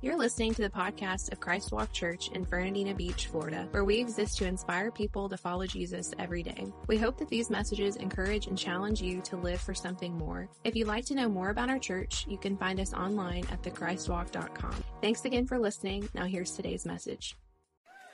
You're listening to the podcast of Christ Walk Church in Fernandina Beach, Florida, where we exist to inspire people to follow Jesus every day. We hope that these messages encourage and challenge you to live for something more. If you'd like to know more about our church, you can find us online at thechristwalk.com. Thanks again for listening. Now here's today's message.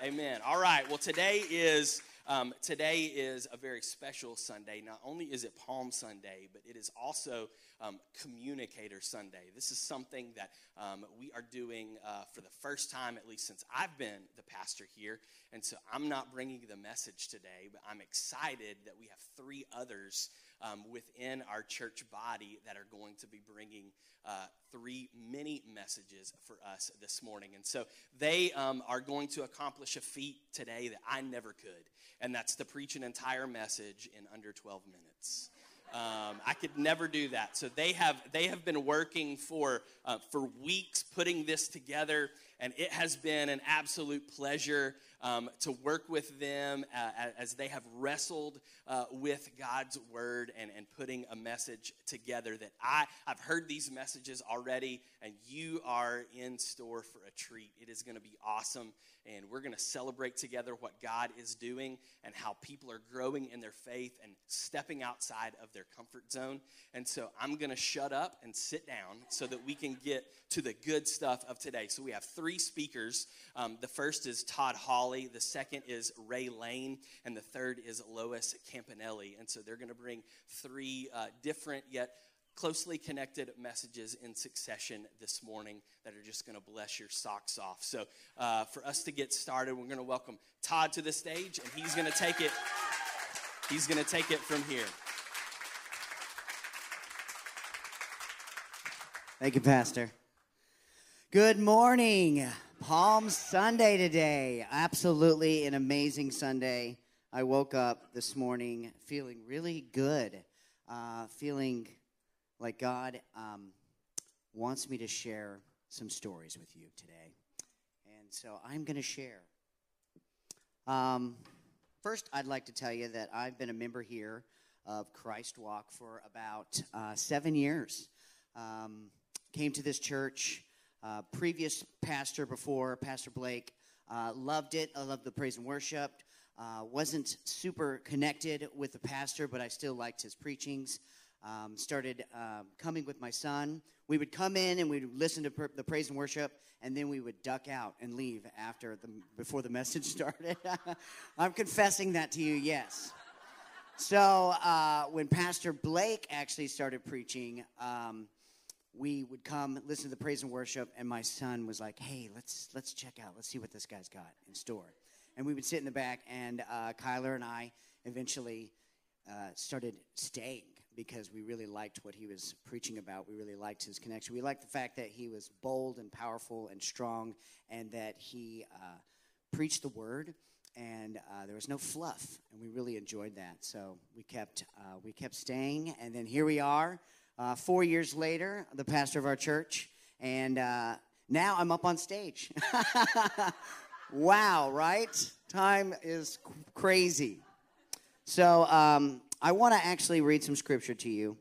Amen. All right. Well, today is um, today is a very special Sunday. Not only is it Palm Sunday, but it is also um, Communicator Sunday. This is something that um, we are doing uh, for the first time, at least since I've been the pastor here. And so I'm not bringing the message today, but I'm excited that we have three others um, within our church body that are going to be bringing uh, three mini messages for us this morning. And so they um, are going to accomplish a feat today that I never could, and that's to preach an entire message in under 12 minutes. Um, I could never do that. So they have they have been working for uh, for weeks putting this together, and it has been an absolute pleasure um, to work with them uh, as they have wrestled uh, with God's word and, and putting a message together that I, I've heard these messages already, and you are in store for a treat. It is going to be awesome, and we're going to celebrate together what God is doing and how people are growing in their faith and stepping outside of their comfort zone. And so I'm going to shut up and sit down so that we can get to the good stuff of today. So we have three speakers. Um, the first is Todd Hawley, the second is Ray Lane, and the third is Lois Campanelli. And so they're going to bring three uh, different yet closely connected messages in succession this morning that are just going to bless your socks off. So, uh, for us to get started, we're going to welcome Todd to the stage, and he's going to take it. He's going to take it from here. Thank you, Pastor. Good morning. Palm Sunday today. Absolutely an amazing Sunday. I woke up this morning feeling really good, uh, feeling like God um, wants me to share some stories with you today. And so I'm going to share. Um, first, I'd like to tell you that I've been a member here of Christ Walk for about uh, seven years. Um, came to this church. Uh, previous pastor before, Pastor Blake, uh, loved it. I loved the praise and worship. Uh, wasn't super connected with the pastor, but I still liked his preachings. Um, started uh, coming with my son. We would come in and we'd listen to pr- the praise and worship, and then we would duck out and leave after the before the message started. I'm confessing that to you, yes. So uh, when Pastor Blake actually started preaching, um, we would come listen to the praise and worship, and my son was like, "Hey, let's let's check out. Let's see what this guy's got in store." And we would sit in the back, and uh, Kyler and I eventually uh, started staying because we really liked what he was preaching about. We really liked his connection. We liked the fact that he was bold and powerful and strong, and that he uh, preached the word. And uh, there was no fluff, and we really enjoyed that. So we kept uh, we kept staying, and then here we are uh, four years later, the pastor of our church, and uh, now I'm up on stage. wow, right? Time is crazy. So um, I want to actually read some scripture to you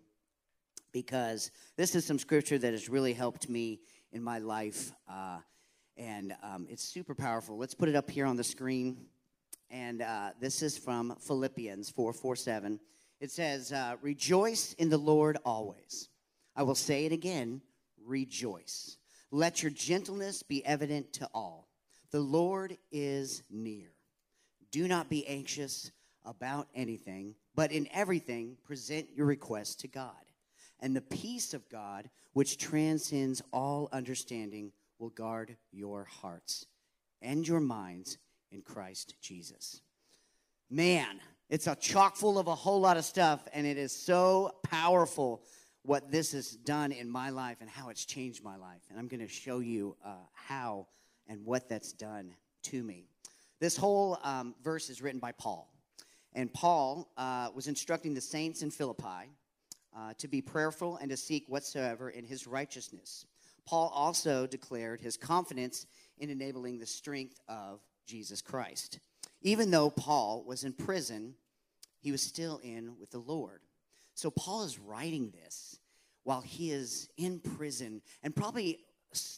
because this is some scripture that has really helped me in my life, uh, and um, it's super powerful. Let's put it up here on the screen. And uh, this is from Philippians 4 4 7. It says, uh, Rejoice in the Lord always. I will say it again rejoice. Let your gentleness be evident to all. The Lord is near. Do not be anxious about anything, but in everything present your requests to God. And the peace of God, which transcends all understanding, will guard your hearts and your minds in Christ Jesus. Man, it's a chock full of a whole lot of stuff, and it is so powerful what this has done in my life and how it's changed my life. And I'm going to show you uh, how and what that's done to me. This whole um, verse is written by Paul. And Paul uh, was instructing the saints in Philippi uh, to be prayerful and to seek whatsoever in his righteousness. Paul also declared his confidence in enabling the strength of Jesus Christ. Even though Paul was in prison he was still in with the Lord. So Paul is writing this while he is in prison and probably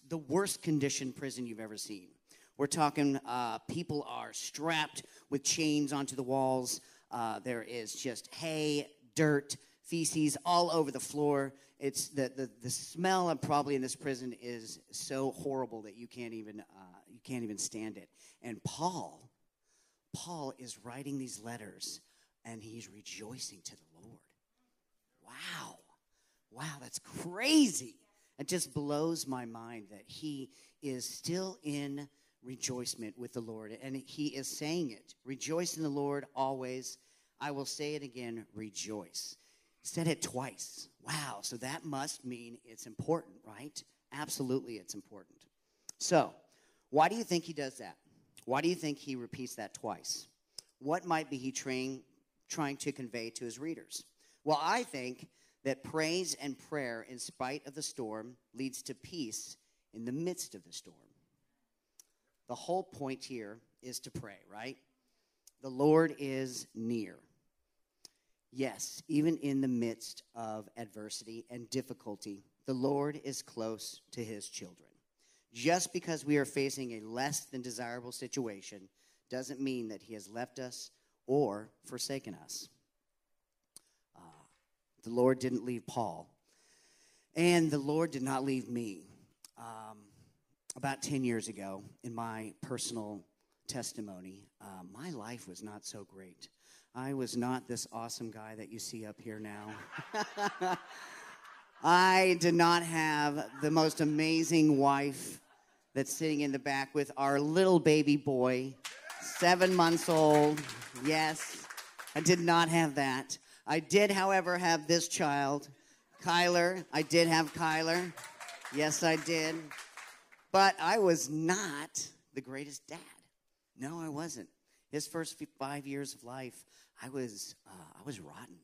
the worst conditioned prison you've ever seen. We're talking uh, people are strapped with chains onto the walls. Uh, there is just hay, dirt, feces all over the floor. It's the, the, the smell of probably in this prison is so horrible that you can't even uh, you can't even stand it. And Paul, Paul is writing these letters and he's rejoicing to the Lord. Wow. Wow, that's crazy. It just blows my mind that he is still in rejoicement with the Lord. And he is saying it rejoice in the Lord always. I will say it again rejoice. Said it twice. Wow, so that must mean it's important, right? Absolutely, it's important. So, why do you think he does that? Why do you think he repeats that twice? What might be he trying, trying to convey to his readers? Well, I think that praise and prayer, in spite of the storm, leads to peace in the midst of the storm. The whole point here is to pray, right? The Lord is near. Yes, even in the midst of adversity and difficulty, the Lord is close to his children. Just because we are facing a less than desirable situation doesn't mean that he has left us or forsaken us. Uh, the Lord didn't leave Paul, and the Lord did not leave me. Um, about 10 years ago, in my personal testimony, uh, my life was not so great. I was not this awesome guy that you see up here now. I did not have the most amazing wife that's sitting in the back with our little baby boy, seven months old. Yes, I did not have that. I did, however, have this child, Kyler. I did have Kyler. Yes, I did. But I was not the greatest dad. No, I wasn't. His first five years of life, I was, uh, I was rotten.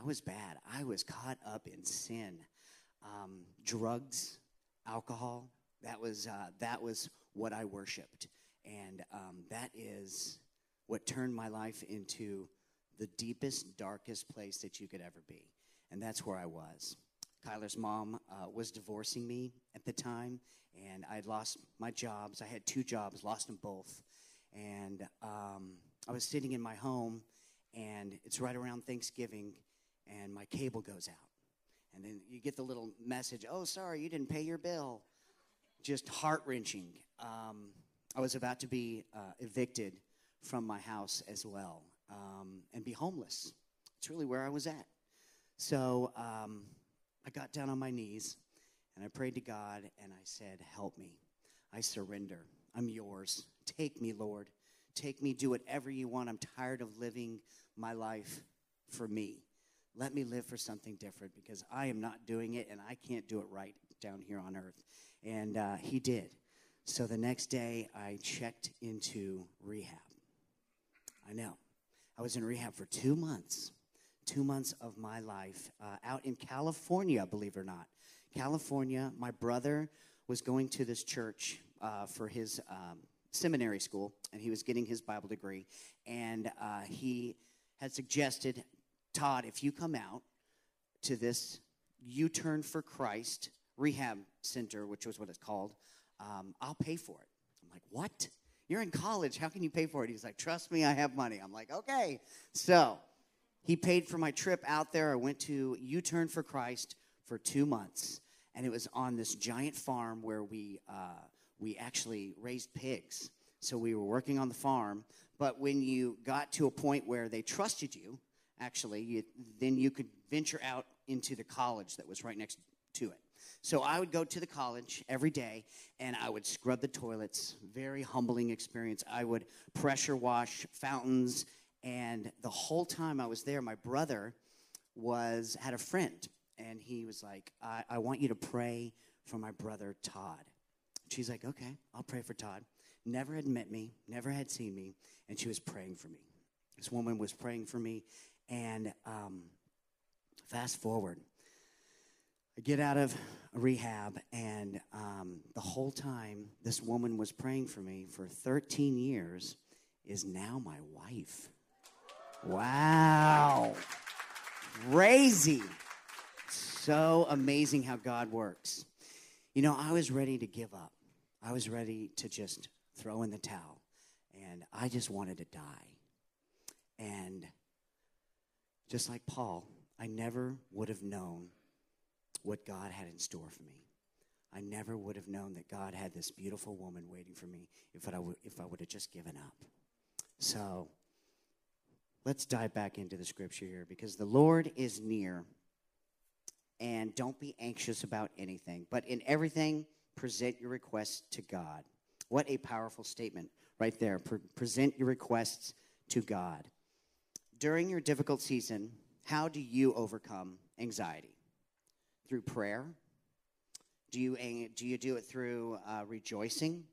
I was bad. I was caught up in sin, um, drugs, alcohol. That was uh, that was what I worshipped, and um, that is what turned my life into the deepest, darkest place that you could ever be, and that's where I was. Kyler's mom uh, was divorcing me at the time, and I'd lost my jobs. I had two jobs, lost them both. And um, I was sitting in my home, and it's right around Thanksgiving, and my cable goes out. And then you get the little message oh, sorry, you didn't pay your bill. Just heart wrenching. Um, I was about to be uh, evicted from my house as well um, and be homeless. It's really where I was at. So um, I got down on my knees and I prayed to God and I said, Help me. I surrender. I'm yours. Take me, Lord. Take me. Do whatever you want. I'm tired of living my life for me. Let me live for something different because I am not doing it and I can't do it right down here on earth. And uh, he did. So the next day, I checked into rehab. I know. I was in rehab for two months, two months of my life uh, out in California, believe it or not. California, my brother was going to this church uh, for his um, seminary school, and he was getting his Bible degree. And uh, he had suggested, Todd, if you come out to this U Turn for Christ rehab center, which was what it's called, um, I'll pay for it. I'm like, what? You're in college. How can you pay for it? He's like, trust me, I have money. I'm like, okay. So he paid for my trip out there. I went to U Turn for Christ for two months, and it was on this giant farm where we uh, we actually raised pigs. So we were working on the farm, but when you got to a point where they trusted you, actually, you, then you could venture out into the college that was right next to it. So I would go to the college every day and I would scrub the toilets. Very humbling experience. I would pressure wash fountains and the whole time I was there my brother was had a friend and he was like, I, I want you to pray for my brother Todd. She's like, okay, I'll pray for Todd. Never had met me, never had seen me, and she was praying for me. This woman was praying for me, and um, fast forward, I get out of rehab, and um, the whole time this woman was praying for me for 13 years is now my wife. Wow. Crazy. So amazing how God works. You know, I was ready to give up. I was ready to just throw in the towel. And I just wanted to die. And just like Paul, I never would have known what God had in store for me. I never would have known that God had this beautiful woman waiting for me if I would, if I would have just given up. So let's dive back into the scripture here because the Lord is near. And don't be anxious about anything, but in everything, present your requests to God. What a powerful statement right there. Pre- present your requests to God. During your difficult season, how do you overcome anxiety? Through prayer? Do you, do you do it through uh, rejoicing?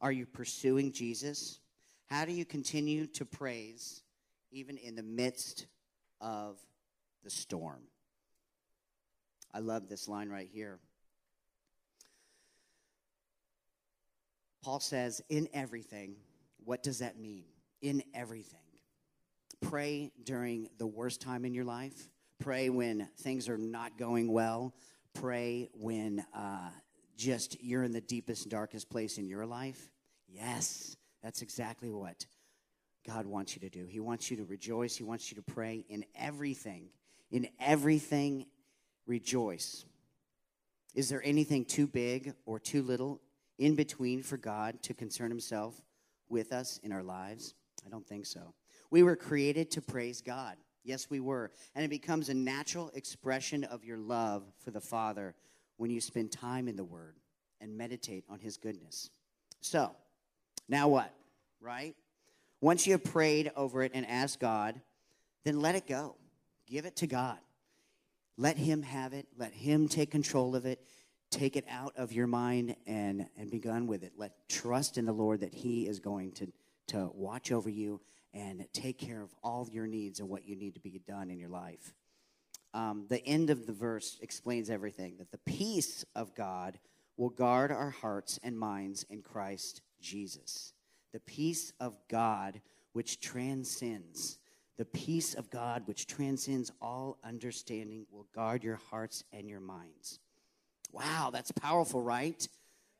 Are you pursuing Jesus? How do you continue to praise even in the midst of the storm? I love this line right here. Paul says, in everything. What does that mean? In everything. Pray during the worst time in your life. Pray when things are not going well. Pray when uh, just you're in the deepest, darkest place in your life. Yes, that's exactly what God wants you to do. He wants you to rejoice. He wants you to pray in everything. In everything, rejoice. Is there anything too big or too little in between for God to concern himself with us in our lives? I don't think so. We were created to praise God. Yes, we were. And it becomes a natural expression of your love for the Father when you spend time in the Word and meditate on His goodness. So, now what? Right? Once you have prayed over it and asked God, then let it go. Give it to God. Let Him have it. Let Him take control of it. Take it out of your mind and, and begun with it. Let trust in the Lord that He is going to, to watch over you and take care of all your needs and what you need to be done in your life. Um, the end of the verse explains everything that the peace of God will guard our hearts and minds in Christ Jesus. The peace of God which transcends, the peace of God which transcends all understanding will guard your hearts and your minds. Wow, that's powerful, right?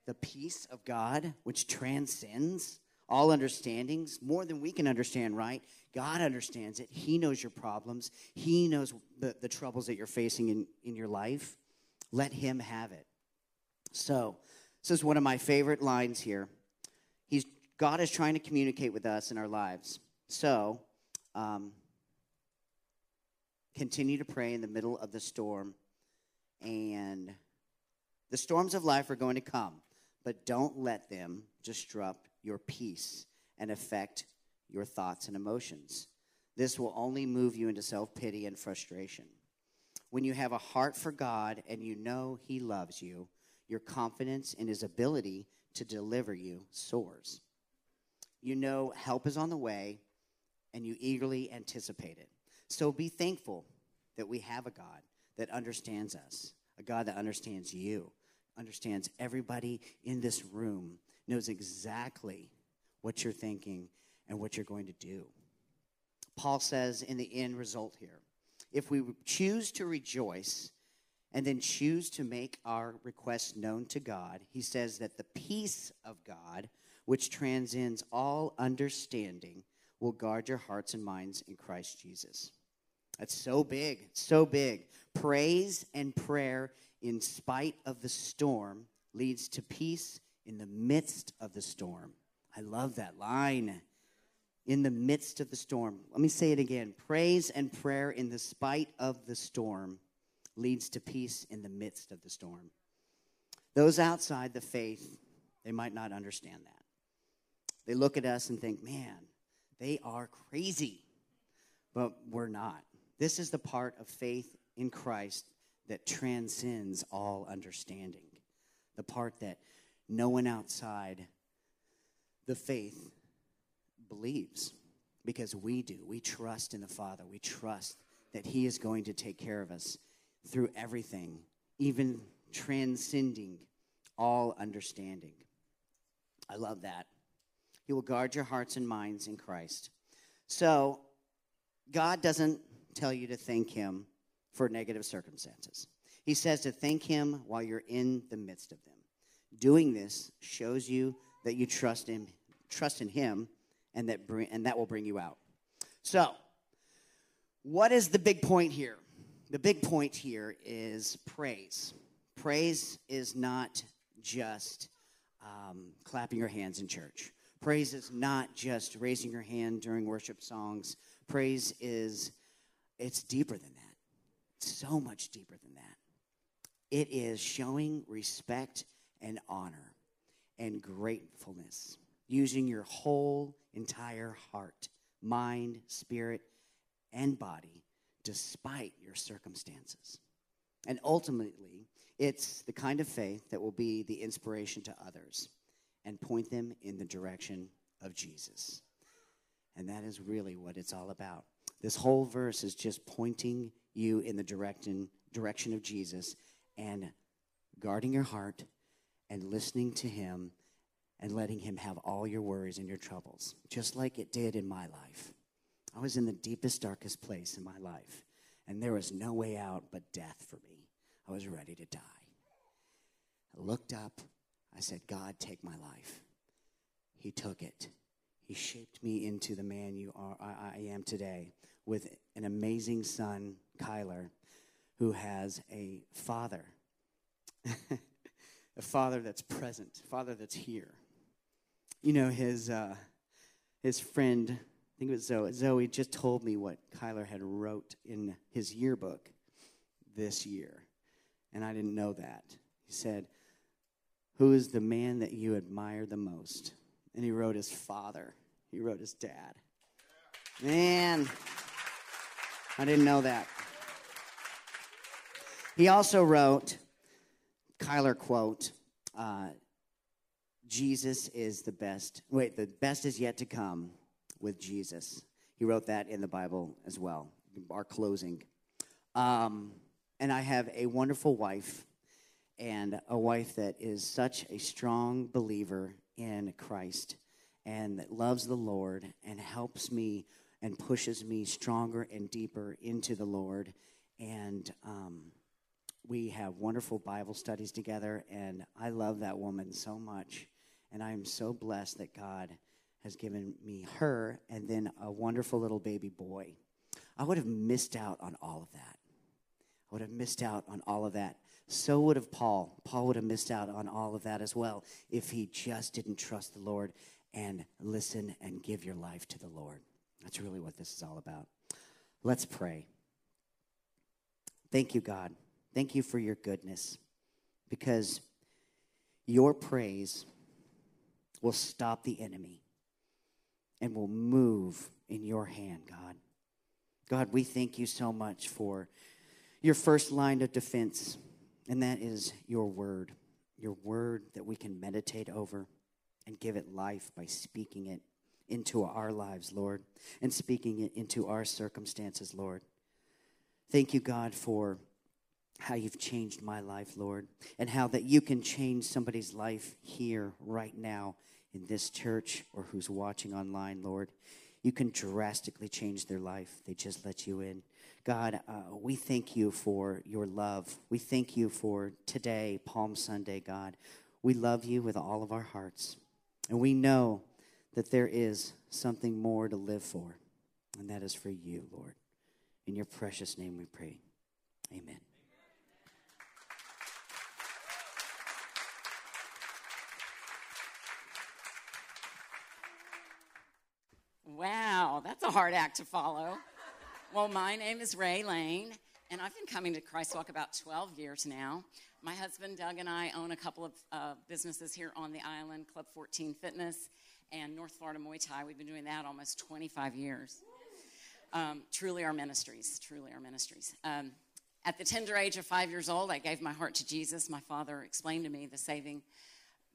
The peace of God which transcends all understandings, more than we can understand, right? God understands it. He knows your problems, He knows the, the troubles that you're facing in, in your life. Let Him have it. So, this is one of my favorite lines here. He's, God is trying to communicate with us in our lives. So, um, continue to pray in the middle of the storm. And the storms of life are going to come, but don't let them disrupt your peace and affect your thoughts and emotions. This will only move you into self pity and frustration. When you have a heart for God and you know He loves you, your confidence in His ability to deliver you soars. You know help is on the way and you eagerly anticipate it. So be thankful that we have a God that understands us, a God that understands you, understands everybody in this room, knows exactly what you're thinking and what you're going to do. Paul says in the end result here if we choose to rejoice and then choose to make our requests known to God, he says that the peace of God, which transcends all understanding, will guard your hearts and minds in Christ Jesus. That's so big, so big. Praise and prayer in spite of the storm leads to peace in the midst of the storm. I love that line. In the midst of the storm. Let me say it again. Praise and prayer in the spite of the storm leads to peace in the midst of the storm. Those outside the faith, they might not understand that. They look at us and think, man, they are crazy. But we're not. This is the part of faith in Christ that transcends all understanding. The part that no one outside the faith believes because we do. We trust in the Father. We trust that He is going to take care of us through everything, even transcending all understanding. I love that. He will guard your hearts and minds in Christ. So, God doesn't tell you to thank Him for negative circumstances. He says to thank Him while you're in the midst of them. Doing this shows you that you trust him, trust in him, and that bring, and that will bring you out. So, what is the big point here? The big point here is praise. Praise is not just um, clapping your hands in church. Praise is not just raising your hand during worship songs. Praise is, it's deeper than that. So much deeper than that. It is showing respect and honor and gratefulness, using your whole entire heart, mind, spirit, and body despite your circumstances. And ultimately, it's the kind of faith that will be the inspiration to others and point them in the direction of Jesus. And that is really what it's all about. This whole verse is just pointing you in the direction, direction of Jesus and guarding your heart and listening to Him and letting Him have all your worries and your troubles, just like it did in my life. I was in the deepest, darkest place in my life, and there was no way out but death for me. I was ready to die. I looked up. I said, God, take my life. He took it. He shaped me into the man you are, I, I am today with an amazing son, Kyler, who has a father, a father that's present, father that's here. You know, his, uh, his friend, I think it was Zoe, Zoe just told me what Kyler had wrote in his yearbook this year, and I didn't know that. He said, who is the man that you admire the most? And he wrote his father, he wrote his dad. Man, I didn't know that. He also wrote, Kyler quote, uh, Jesus is the best. Wait, the best is yet to come with Jesus. He wrote that in the Bible as well, our closing. Um, and I have a wonderful wife and a wife that is such a strong believer in Christ and that loves the Lord and helps me and pushes me stronger and deeper into the Lord. And um, we have wonderful Bible studies together, and I love that woman so much. And I am so blessed that God has given me her and then a wonderful little baby boy. I would have missed out on all of that. I would have missed out on all of that so would have Paul. Paul would have missed out on all of that as well if he just didn't trust the Lord and listen and give your life to the Lord. That's really what this is all about. Let's pray. Thank you, God. Thank you for your goodness because your praise will stop the enemy and will move in your hand, God. God, we thank you so much for your first line of defense and that is your word, your word that we can meditate over and give it life by speaking it into our lives, Lord, and speaking it into our circumstances, Lord. Thank you, God, for how you've changed my life, Lord, and how that you can change somebody's life here, right now, in this church, or who's watching online, Lord. You can drastically change their life. They just let you in. God, uh, we thank you for your love. We thank you for today, Palm Sunday, God. We love you with all of our hearts. And we know that there is something more to live for, and that is for you, Lord. In your precious name we pray. Amen. Wow, that's a hard act to follow. Well, my name is Ray Lane, and I've been coming to Christ Walk about 12 years now. My husband Doug and I own a couple of uh, businesses here on the island Club 14 Fitness and North Florida Muay Thai. We've been doing that almost 25 years. Um, truly our ministries, truly our ministries. Um, at the tender age of five years old, I gave my heart to Jesus. My father explained to me the saving,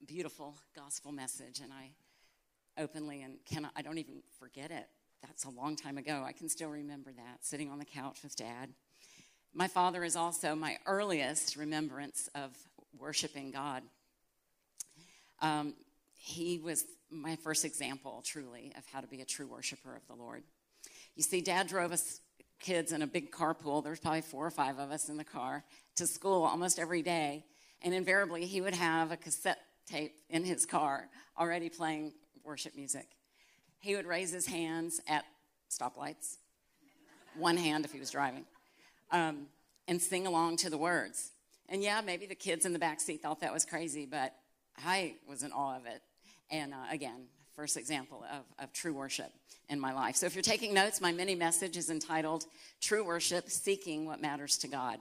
beautiful gospel message, and I openly and cannot, I don't even forget it that's a long time ago. I can still remember that, sitting on the couch with dad. My father is also my earliest remembrance of worshiping God. Um, he was my first example, truly, of how to be a true worshiper of the Lord. You see, dad drove us kids in a big carpool. There's probably four or five of us in the car to school almost every day. And invariably, he would have a cassette tape in his car, already playing worship music. He would raise his hands at stoplights, one hand if he was driving, um, and sing along to the words. And yeah, maybe the kids in the back seat thought that was crazy, but I was in awe of it. And uh, again, first example of, of true worship in my life. So if you're taking notes, my mini message is entitled True Worship Seeking What Matters to God.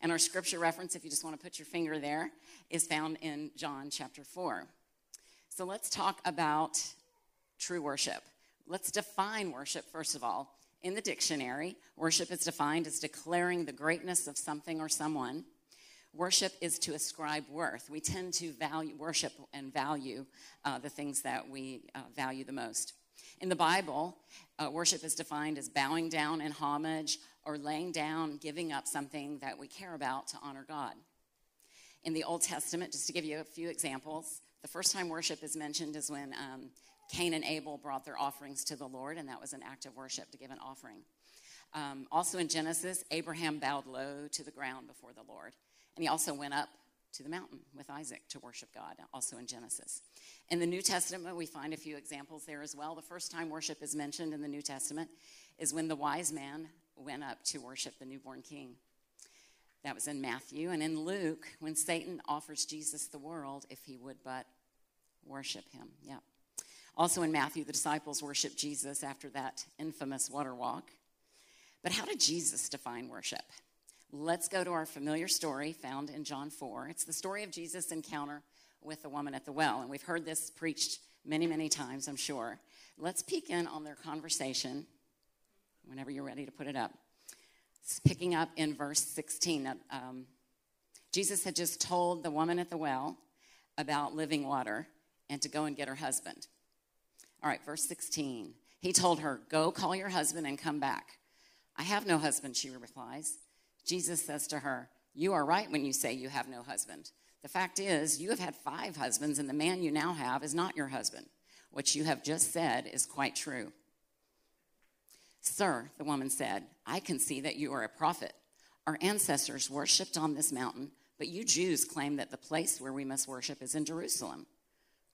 And our scripture reference, if you just want to put your finger there, is found in John chapter 4. So let's talk about true worship. Let's define worship, first of all. In the dictionary, worship is defined as declaring the greatness of something or someone Worship is to ascribe worth. We tend to value worship and value uh, the things that we uh, value the most. In the Bible, uh, worship is defined as bowing down in homage or laying down, giving up something that we care about to honor God. In the Old Testament, just to give you a few examples, the first time worship is mentioned is when um, Cain and Abel brought their offerings to the Lord, and that was an act of worship to give an offering. Um, also in Genesis, Abraham bowed low to the ground before the Lord. And he also went up to the mountain with Isaac to worship God, also in Genesis. In the New Testament, we find a few examples there as well. The first time worship is mentioned in the New Testament is when the wise man went up to worship the newborn king. That was in Matthew. And in Luke, when Satan offers Jesus the world if he would but worship him. Yeah. Also in Matthew, the disciples worship Jesus after that infamous water walk. But how did Jesus define worship? Let's go to our familiar story found in John 4. It's the story of Jesus' encounter with the woman at the well. And we've heard this preached many, many times, I'm sure. Let's peek in on their conversation whenever you're ready to put it up. It's picking up in verse 16. Um, Jesus had just told the woman at the well about living water and to go and get her husband. All right, verse 16. He told her, Go call your husband and come back. I have no husband, she replies. Jesus says to her, You are right when you say you have no husband. The fact is, you have had five husbands, and the man you now have is not your husband. What you have just said is quite true. Sir, the woman said, I can see that you are a prophet. Our ancestors worshipped on this mountain, but you Jews claim that the place where we must worship is in Jerusalem.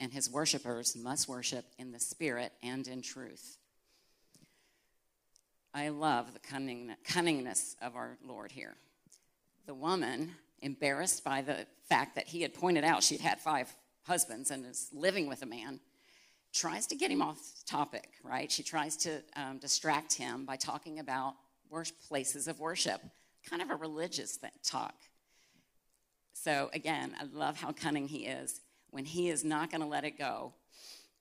and his worshipers must worship in the Spirit and in truth. I love the cunning, cunningness of our Lord here the woman, embarrassed by the fact that he had pointed out she'd had five husbands and is living with a man, tries to get him off topic, right? She tries to um, distract him by talking about places of worship, kind of a religious talk. So, again, I love how cunning he is. When he is not going to let it go,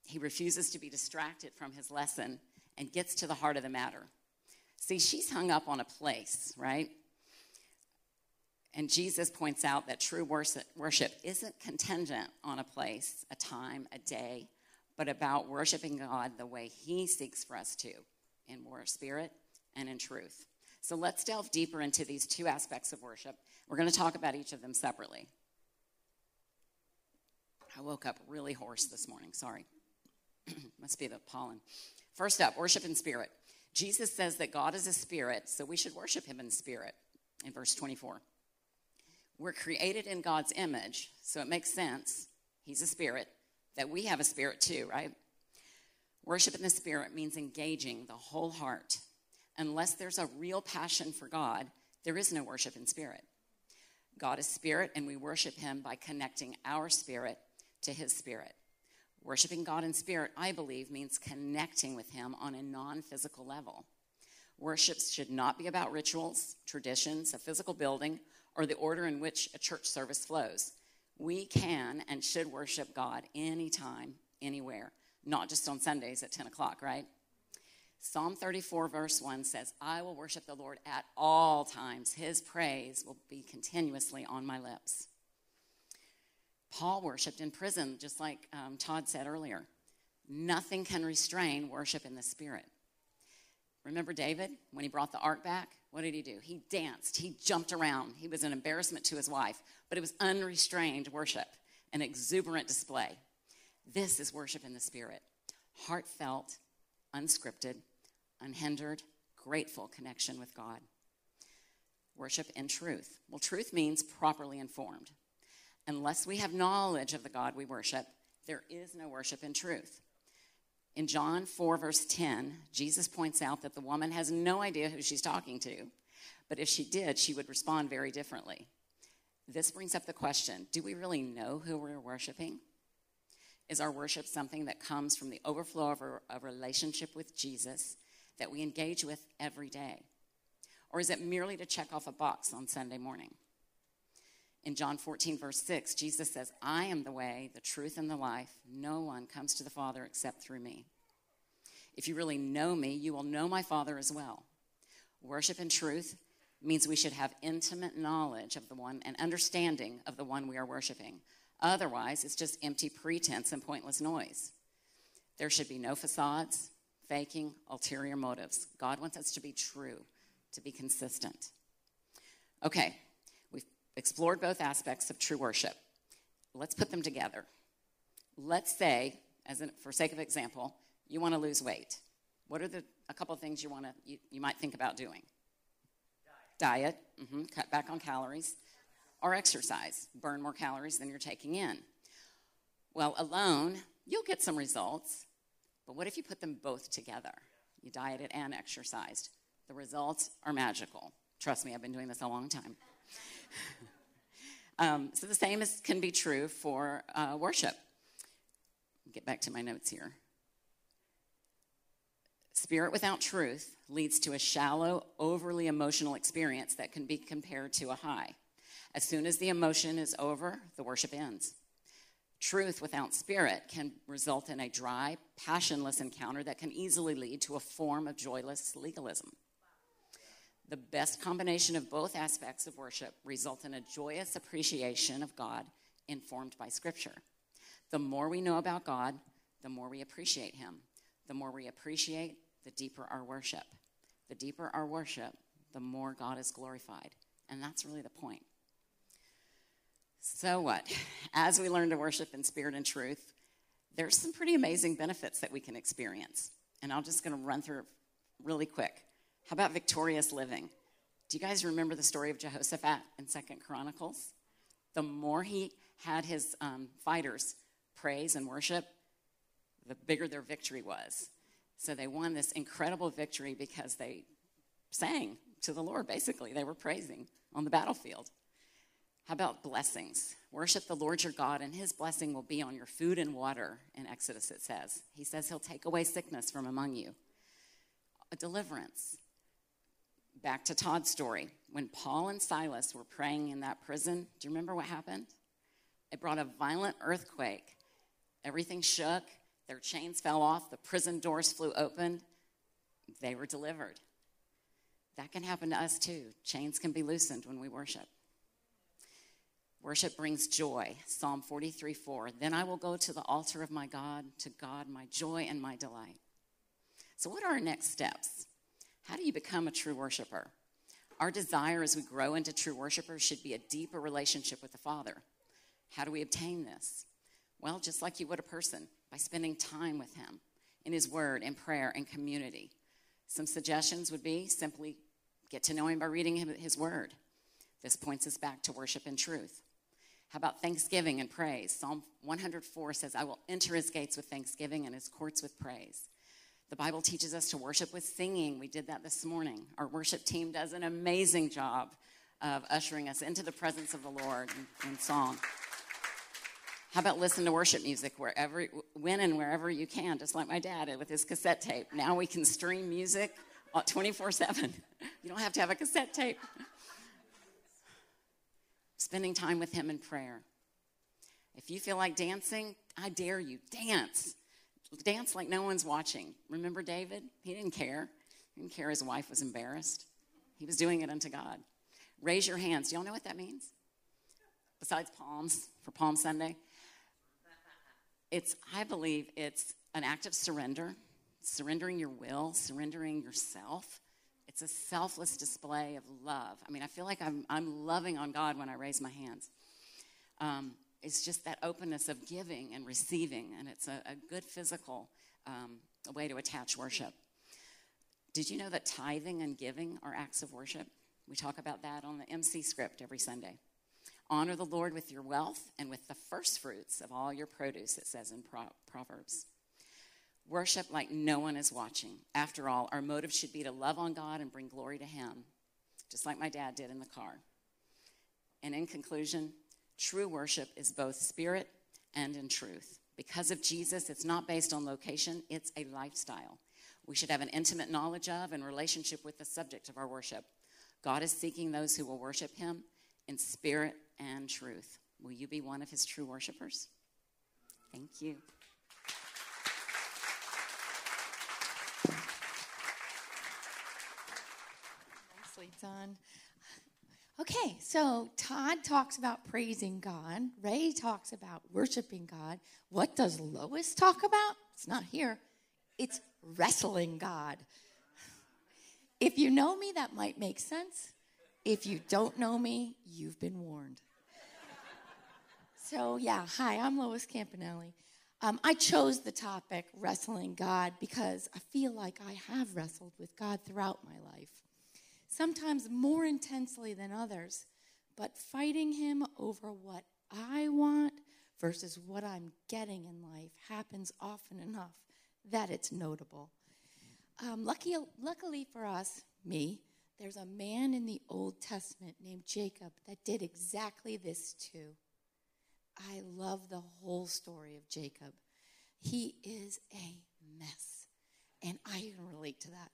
he refuses to be distracted from his lesson and gets to the heart of the matter. See, she's hung up on a place, right? And Jesus points out that true worship isn't contingent on a place, a time, a day, but about worshiping God the way He seeks for us to, in more spirit and in truth. So let's delve deeper into these two aspects of worship. We're going to talk about each of them separately. I woke up really hoarse this morning. Sorry. Must be the pollen. First up, worship in spirit. Jesus says that God is a spirit, so we should worship him in spirit in verse 24. We're created in God's image, so it makes sense. He's a spirit, that we have a spirit too, right? Worship in the spirit means engaging the whole heart. Unless there's a real passion for God, there is no worship in spirit. God is spirit, and we worship him by connecting our spirit to his spirit. Worshiping God in spirit, I believe, means connecting with him on a non physical level. Worship should not be about rituals, traditions, a physical building, or the order in which a church service flows. We can and should worship God anytime, anywhere, not just on Sundays at 10 o'clock, right? Psalm 34, verse 1 says, I will worship the Lord at all times. His praise will be continuously on my lips. Paul worshiped in prison, just like um, Todd said earlier. Nothing can restrain worship in the Spirit. Remember David when he brought the ark back? What did he do? He danced, he jumped around. He was an embarrassment to his wife, but it was unrestrained worship, an exuberant display. This is worship in the Spirit heartfelt, unscripted, unhindered, grateful connection with God. Worship in truth. Well, truth means properly informed. Unless we have knowledge of the God we worship, there is no worship in truth. In John 4, verse 10, Jesus points out that the woman has no idea who she's talking to, but if she did, she would respond very differently. This brings up the question do we really know who we're worshiping? Is our worship something that comes from the overflow of a, relationship with Jesus that we engage with every day? Or is it merely to check off a box on Sunday morning? In John 14, verse 6, Jesus says, I am the way, the truth, and the life. No one comes to the Father except through me. If you really know me, you will know my Father as well. Worship in truth means we should have intimate knowledge of the one and understanding of the one we are worshiping. Otherwise, it's just empty pretense and pointless noise. There should be no facades, faking, ulterior motives. God wants us to be true, to be consistent. Okay, explored both aspects of true worship. Let's put them together. Let's say, as in, for sake of example, you want to lose weight. What are the a couple things you want to you, you might think about doing? Diet, Diet mm-hmm, cut back on calories, or exercise, burn more calories than you're taking in. Well, alone, you'll get some results, but what if you put them both together? You dieted and exercised. The results are magical. Trust me, I've been doing this a long time. um, so the same is, can be true for uh, worship. Get back to my notes here. Spirit without truth leads to a shallow, overly emotional experience that can be compared to a high. As soon as the emotion is over, the worship ends. Truth without spirit can result in a dry, passionless encounter that can easily lead to a form of joyless legalism. The best combination of both aspects of worship result in a joyous appreciation of God informed by Scripture. The more we know about God, the more we appreciate Him. The more we appreciate, the deeper our worship. The deeper our worship, the more God is glorified. And that's really the point. So, what? As we learn to worship in spirit and truth, there's some pretty amazing benefits that we can experience. And I'm just going to run through really quick. How about victorious living? Do you guys remember the story of Jehoshaphat in Second Chronicles? The more he had his um, fighters praise and worship, the bigger their victory was. So they won this incredible victory because they sang to the Lord, basically. They were praising on the battlefield. How about blessings? Worship the Lord your God, and his blessing will be on your food and water, in Exodus it says. He says he'll take away sickness from among you. A deliverance back to Todd's story. When Paul and Silas were praying in that prison, do you remember what happened? It brought a violent earthquake. Everything shook, their chains fell off, the prison doors flew open. They were delivered. That can happen to us too. Chains can be loosened when we worship. Worship brings joy. Psalm 43 4. Then I will go to the altar of my God, to God, my joy and my delight. So, what are our next steps? How do you become a true worshiper? Our desire as we grow into true worshipers should be a deeper relationship with the Father. How do we obtain this? Well, just like you would a person, by spending time with Him in His Word, in prayer, and community. Some suggestions would be simply get to know Him by reading His Word. This points us back to worship and truth. How about thanksgiving and praise? Psalm 104 says, I will enter His gates with thanksgiving and His courts with praise. The Bible teaches us to worship with singing. We did that this morning. Our worship team does an amazing job of ushering us into the presence of the Lord in, in song. How about listen to worship music wherever, when and wherever you can, just like my dad did with his cassette tape. Now we can stream music 24 7. You don't have to have a cassette tape. Spending time with him in prayer. If you feel like dancing, I dare you, dance dance like no one's watching. Remember David? He didn't care. He didn't care his wife was embarrassed. He was doing it unto God. Raise your hands. Do y'all know what that means? Besides palms for Palm Sunday, It's, I believe, it's an act of surrender, surrendering your will, surrendering yourself. It's a selfless display of love. I mean, I feel like I'm, I'm loving on God when I raise my hands. Um, it's just that openness of giving and receiving, and it's a, a good physical um, way to attach worship. Did you know that tithing and giving are acts of worship? We talk about that on the MC script every Sunday. Honor the Lord with your wealth and with the first fruits of all your produce, it says in Pro- Proverbs. Worship like no one is watching. After all, our motive should be to love on God and bring glory to Him, just like my dad did in the car. And in conclusion, true worship is both spirit and in truth. Because of Jesus, it's not based on location, it's a lifestyle. We should have an intimate knowledge of and relationship with the subject of our worship. God is seeking those who will worship Him in spirit and truth. Will you be one of His true worshipers? Thank you. Nicely done. Okay, so Todd talks about praising God. Ray talks about worshiping God. What does Lois talk about? It's not here. It's wrestling God. If you know me, that might make sense. If you don't know me, you've been warned. So, yeah, hi, I'm Lois Campanelli. Um, I chose the topic, wrestling God, because I feel like I have wrestled with God throughout my life sometimes more intensely than others, but fighting him over what I want versus what I'm getting in life happens often enough that it's notable. Um, lucky, luckily for us, me, there's a man in the Old Testament named Jacob that did exactly this too. I love the whole story of Jacob. He is a mess, and I can relate to that.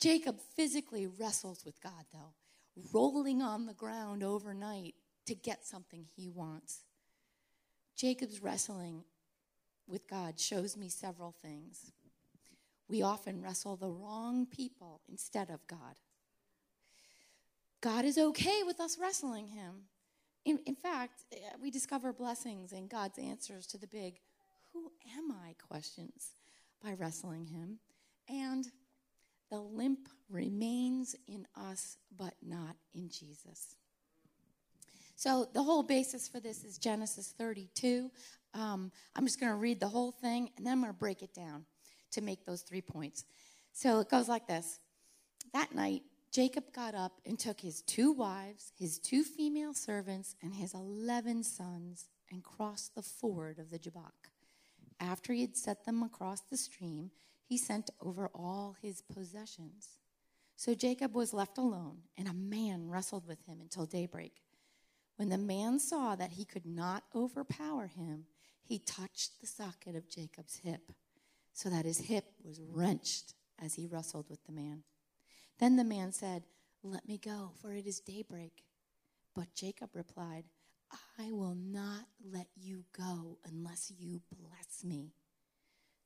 Jacob physically wrestles with God, though, rolling on the ground overnight to get something he wants. Jacob's wrestling with God shows me several things. We often wrestle the wrong people instead of God. God is okay with us wrestling him. In, in fact, eh, we discover blessings and God's answers to the big, who am I questions by wrestling him. And the limp remains in us, but not in Jesus. So, the whole basis for this is Genesis 32. Um, I'm just going to read the whole thing and then I'm going to break it down to make those three points. So, it goes like this That night, Jacob got up and took his two wives, his two female servants, and his 11 sons and crossed the ford of the Jabbok. After he had set them across the stream, he sent over all his possessions. So Jacob was left alone, and a man wrestled with him until daybreak. When the man saw that he could not overpower him, he touched the socket of Jacob's hip, so that his hip was wrenched as he wrestled with the man. Then the man said, Let me go, for it is daybreak. But Jacob replied, I will not let you go unless you bless me.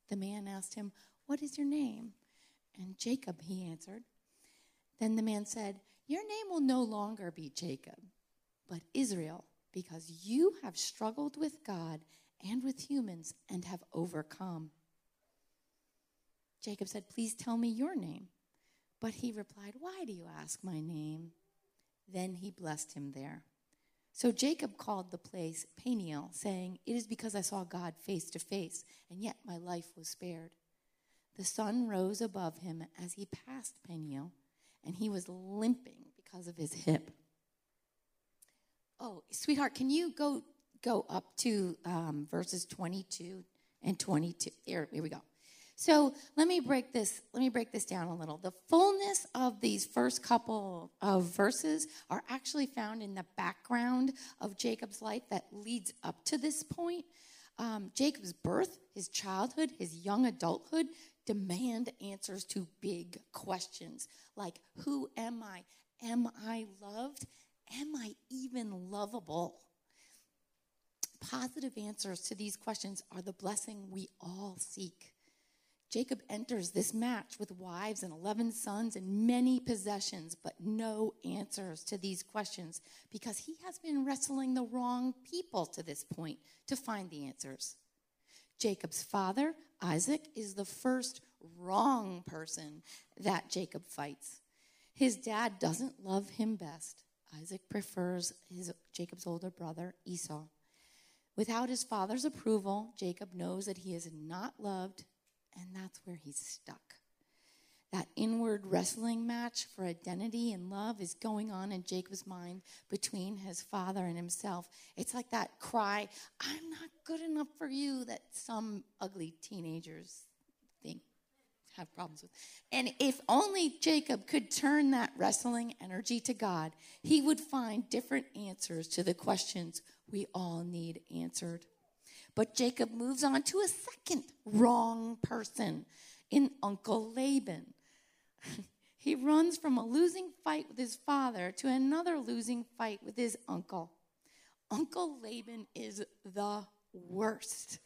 The man asked him, what is your name? And Jacob, he answered. Then the man said, Your name will no longer be Jacob, but Israel, because you have struggled with God and with humans and have overcome. Jacob said, Please tell me your name. But he replied, Why do you ask my name? Then he blessed him there. So Jacob called the place Peniel, saying, It is because I saw God face to face, and yet my life was spared. The sun rose above him as he passed Peniel, and he was limping because of his hip. Oh, sweetheart, can you go go up to um, verses 22 and 22? Here, here we go. So let me break this. Let me break this down a little. The fullness of these first couple of verses are actually found in the background of Jacob's life that leads up to this point. Um, Jacob's birth, his childhood, his young adulthood, demand answers to big questions like Who am I? Am I loved? Am I even lovable? Positive answers to these questions are the blessing we all seek. Jacob enters this match with wives and 11 sons and many possessions, but no answers to these questions because he has been wrestling the wrong people to this point to find the answers. Jacob's father, Isaac, is the first wrong person that Jacob fights. His dad doesn't love him best. Isaac prefers his Jacob's older brother, Esau. Without his father's approval, Jacob knows that he is not loved and that's where he's stuck. That inward wrestling match for identity and love is going on in Jacob's mind between his father and himself. It's like that cry, I'm not good enough for you, that some ugly teenagers think have problems with. And if only Jacob could turn that wrestling energy to God, he would find different answers to the questions we all need answered. But Jacob moves on to a second wrong person in Uncle Laban. he runs from a losing fight with his father to another losing fight with his uncle. Uncle Laban is the worst.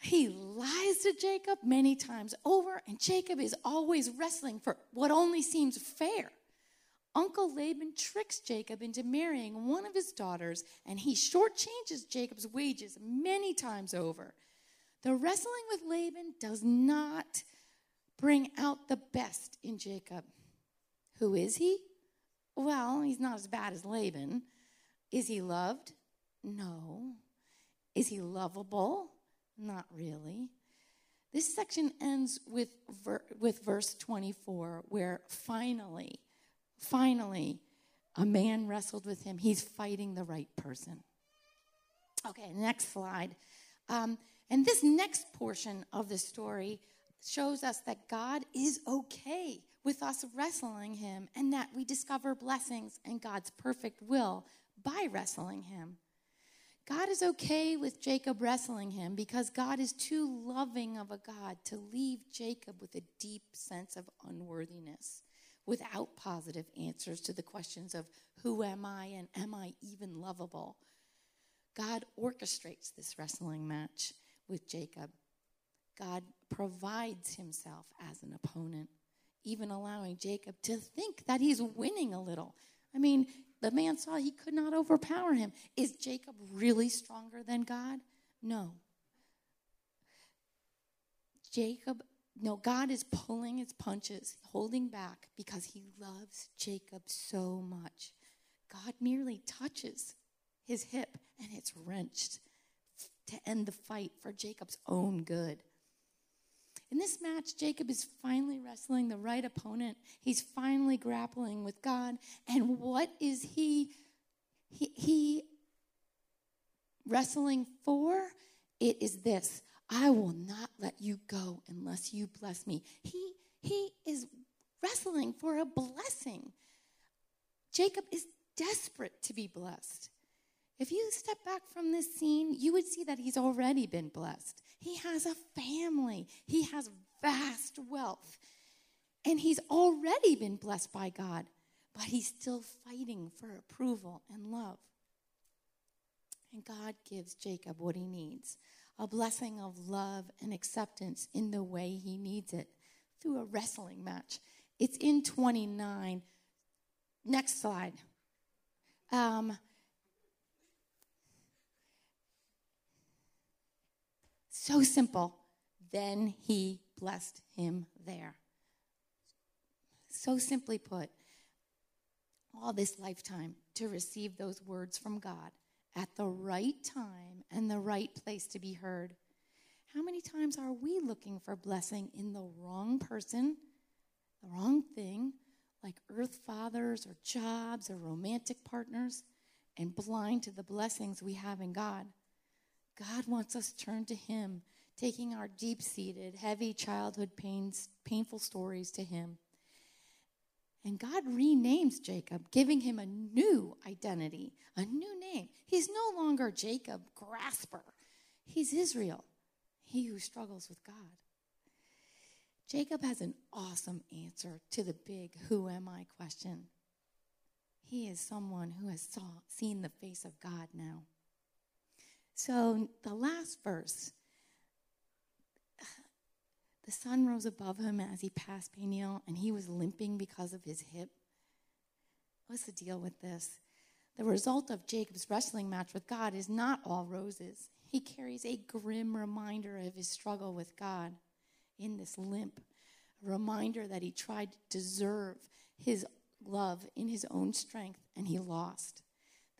He lies to Jacob many times over, and Jacob is always wrestling for what only seems fair. Uncle Laban tricks Jacob into marrying one of his daughters, and he shortchanges Jacob's wages many times over. The wrestling with Laban does not bring out the best in Jacob. Who is he? Well, he's not as bad as Laban. Is he loved? No. Is he lovable? Not really. This section ends with, ver- with verse 24, where finally, Finally, a man wrestled with him. He's fighting the right person. Okay, next slide. Um, and this next portion of the story shows us that God is okay with us wrestling him and that we discover blessings and God's perfect will by wrestling him. God is okay with Jacob wrestling him because God is too loving of a God to leave Jacob with a deep sense of unworthiness without positive answers to the questions of who am I and am I even lovable. God orchestrates this wrestling match with Jacob. God provides himself as an opponent, even allowing Jacob to think that he's winning a little. I mean, the man saw he could not overpower him. Is Jacob really stronger than God? No. Jacob no, God is pulling his punches, holding back because he loves Jacob so much. God merely touches his hip and it's wrenched to end the fight for Jacob's own good. In this match, Jacob is finally wrestling the right opponent. He's finally grappling with God. And what is he, he, he wrestling for? It is this I will not let you go unless you bless me. He, he is wrestling for a blessing. Jacob is desperate to be blessed. If you step back from this scene, you would see that he's already been blessed. He has a family, he has vast wealth, and he's already been blessed by God, but he's still fighting for approval and love. And God gives Jacob what he needs a blessing of love and acceptance in the way he needs it through a wrestling match. It's in 29. Next slide. Um, so simple. Then he blessed him there. So simply put, all this lifetime to receive those words from God at the right time and the right place to be heard. How many times are we looking for blessing in the wrong person, the wrong thing, like earth fathers or jobs or romantic partners, and blind to the blessings we have in God? God wants us to turn to Him, taking our deep seated, heavy childhood pains, painful stories to Him and God renames Jacob, giving him a new identity, a new name. He's no longer Jacob, grasper. He's Israel, he who struggles with God. Jacob has an awesome answer to the big who am I question. He is someone who has saw, seen the face of God now. So, the last verse, The sun rose above him as he passed Peniel, and he was limping because of his hip. What's the deal with this? The result of Jacob's wrestling match with God is not all roses. He carries a grim reminder of his struggle with God in this limp, a reminder that he tried to deserve his love in his own strength and he lost.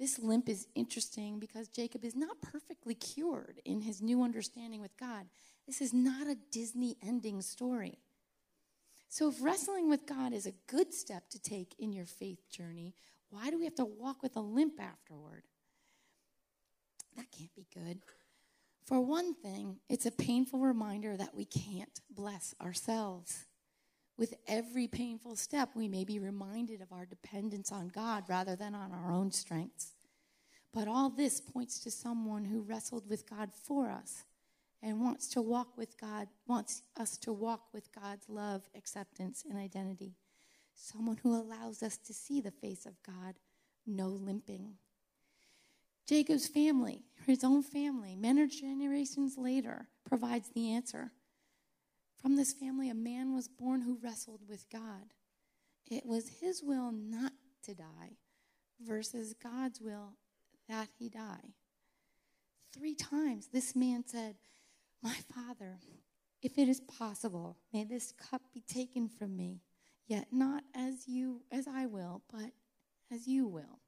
This limp is interesting because Jacob is not perfectly cured in his new understanding with God. This is not a Disney ending story. So, if wrestling with God is a good step to take in your faith journey, why do we have to walk with a limp afterward? That can't be good. For one thing, it's a painful reminder that we can't bless ourselves. With every painful step, we may be reminded of our dependence on God rather than on our own strengths. But all this points to someone who wrestled with God for us and wants to walk with God, wants us to walk with God's love, acceptance, and identity. Someone who allows us to see the face of God, no limping. Jacob's family, his own family, many generations later, provides the answer. From this family, a man was born who wrestled with God. It was his will not to die versus God's will that he die. Three times this man said, My father, if it is possible, may this cup be taken from me, yet not as you as I will, but as you will.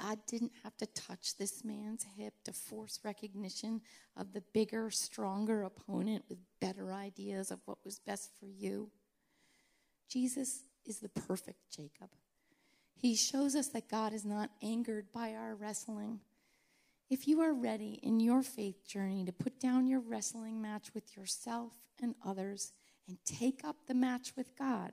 God didn't have to touch this man's hip to force recognition of the bigger, stronger opponent with better ideas of what was best for you. Jesus is the perfect Jacob. He shows us that God is not angered by our wrestling. If you are ready in your faith journey to put down your wrestling match with yourself and others and take up the match with God,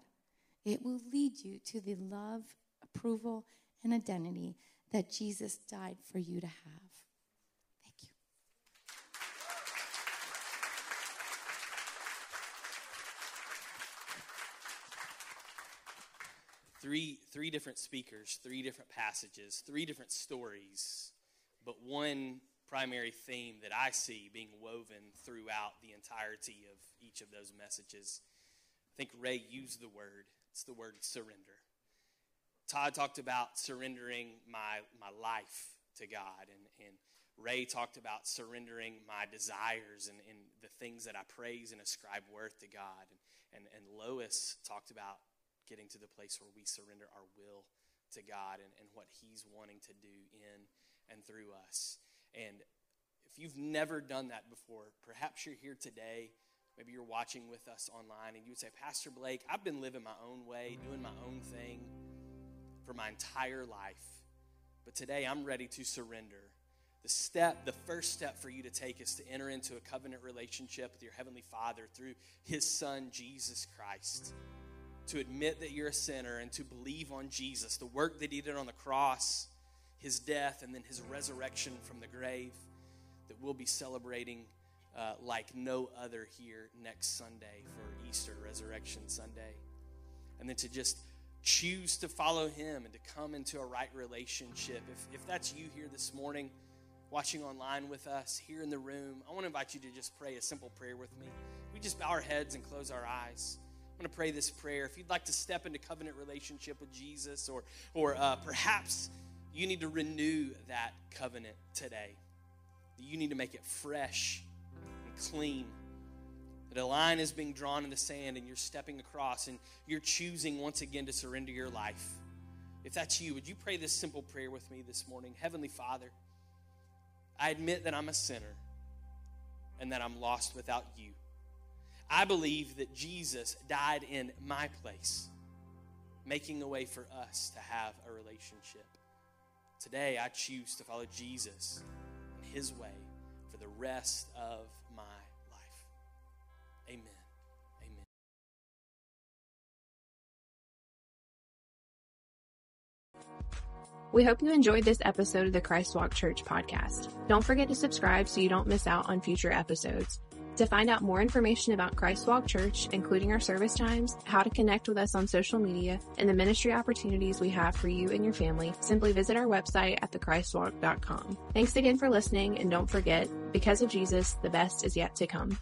it will lead you to the love, approval, and identity that Jesus died for you to have. Thank you. Three, three different speakers, three different passages, three different stories, but one primary theme that I see being woven throughout the entirety of each of those messages. I think Ray used the word, it's the word surrender. Todd talked about surrendering my, my life to God, and, and Ray talked about surrendering my desires and, and the things that I praise and ascribe worth to God. And, and, and Lois talked about getting to the place where we surrender our will to God and, and what He's wanting to do in and through us. And if you've never done that before, perhaps you're here today. Maybe you're watching with us online and you would say, Pastor Blake, I've been living my own way, doing my own thing for my entire life. But today I'm ready to surrender. The step, the first step for you to take is to enter into a covenant relationship with your Heavenly Father through His Son, Jesus Christ. To admit that you're a sinner and to believe on Jesus, the work that He did on the cross, His death, and then His resurrection from the grave that we'll be celebrating uh, like no other here next Sunday for Easter Resurrection Sunday. And then to just choose to follow him and to come into a right relationship. If, if that's you here this morning, watching online with us, here in the room, I want to invite you to just pray a simple prayer with me. We just bow our heads and close our eyes. I'm going to pray this prayer. If you'd like to step into covenant relationship with Jesus, or, or uh, perhaps you need to renew that covenant today, you need to make it fresh and clean that a line is being drawn in the sand and you're stepping across and you're choosing once again to surrender your life. If that's you, would you pray this simple prayer with me this morning? Heavenly Father, I admit that I'm a sinner and that I'm lost without you. I believe that Jesus died in my place, making a way for us to have a relationship. Today, I choose to follow Jesus and his way for the rest of Amen. Amen. We hope you enjoyed this episode of the Christ Walk Church podcast. Don't forget to subscribe so you don't miss out on future episodes. To find out more information about Christ Walk Church, including our service times, how to connect with us on social media, and the ministry opportunities we have for you and your family, simply visit our website at thechristwalk.com. Thanks again for listening, and don't forget, because of Jesus, the best is yet to come.